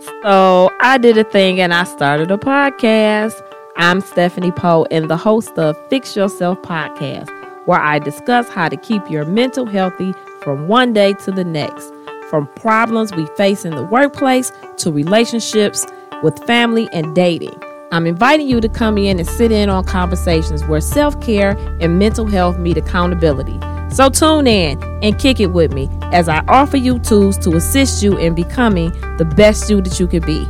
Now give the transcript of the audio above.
So I did a thing and I started a podcast. I'm Stephanie Poe and the host of Fix Yourself Podcast, where I discuss how to keep your mental healthy from one day to the next, from problems we face in the workplace to relationships with family and dating. I'm inviting you to come in and sit in on conversations where self care and mental health meet accountability. So tune in and kick it with me as I offer you tools to assist you in becoming the best you that you can be.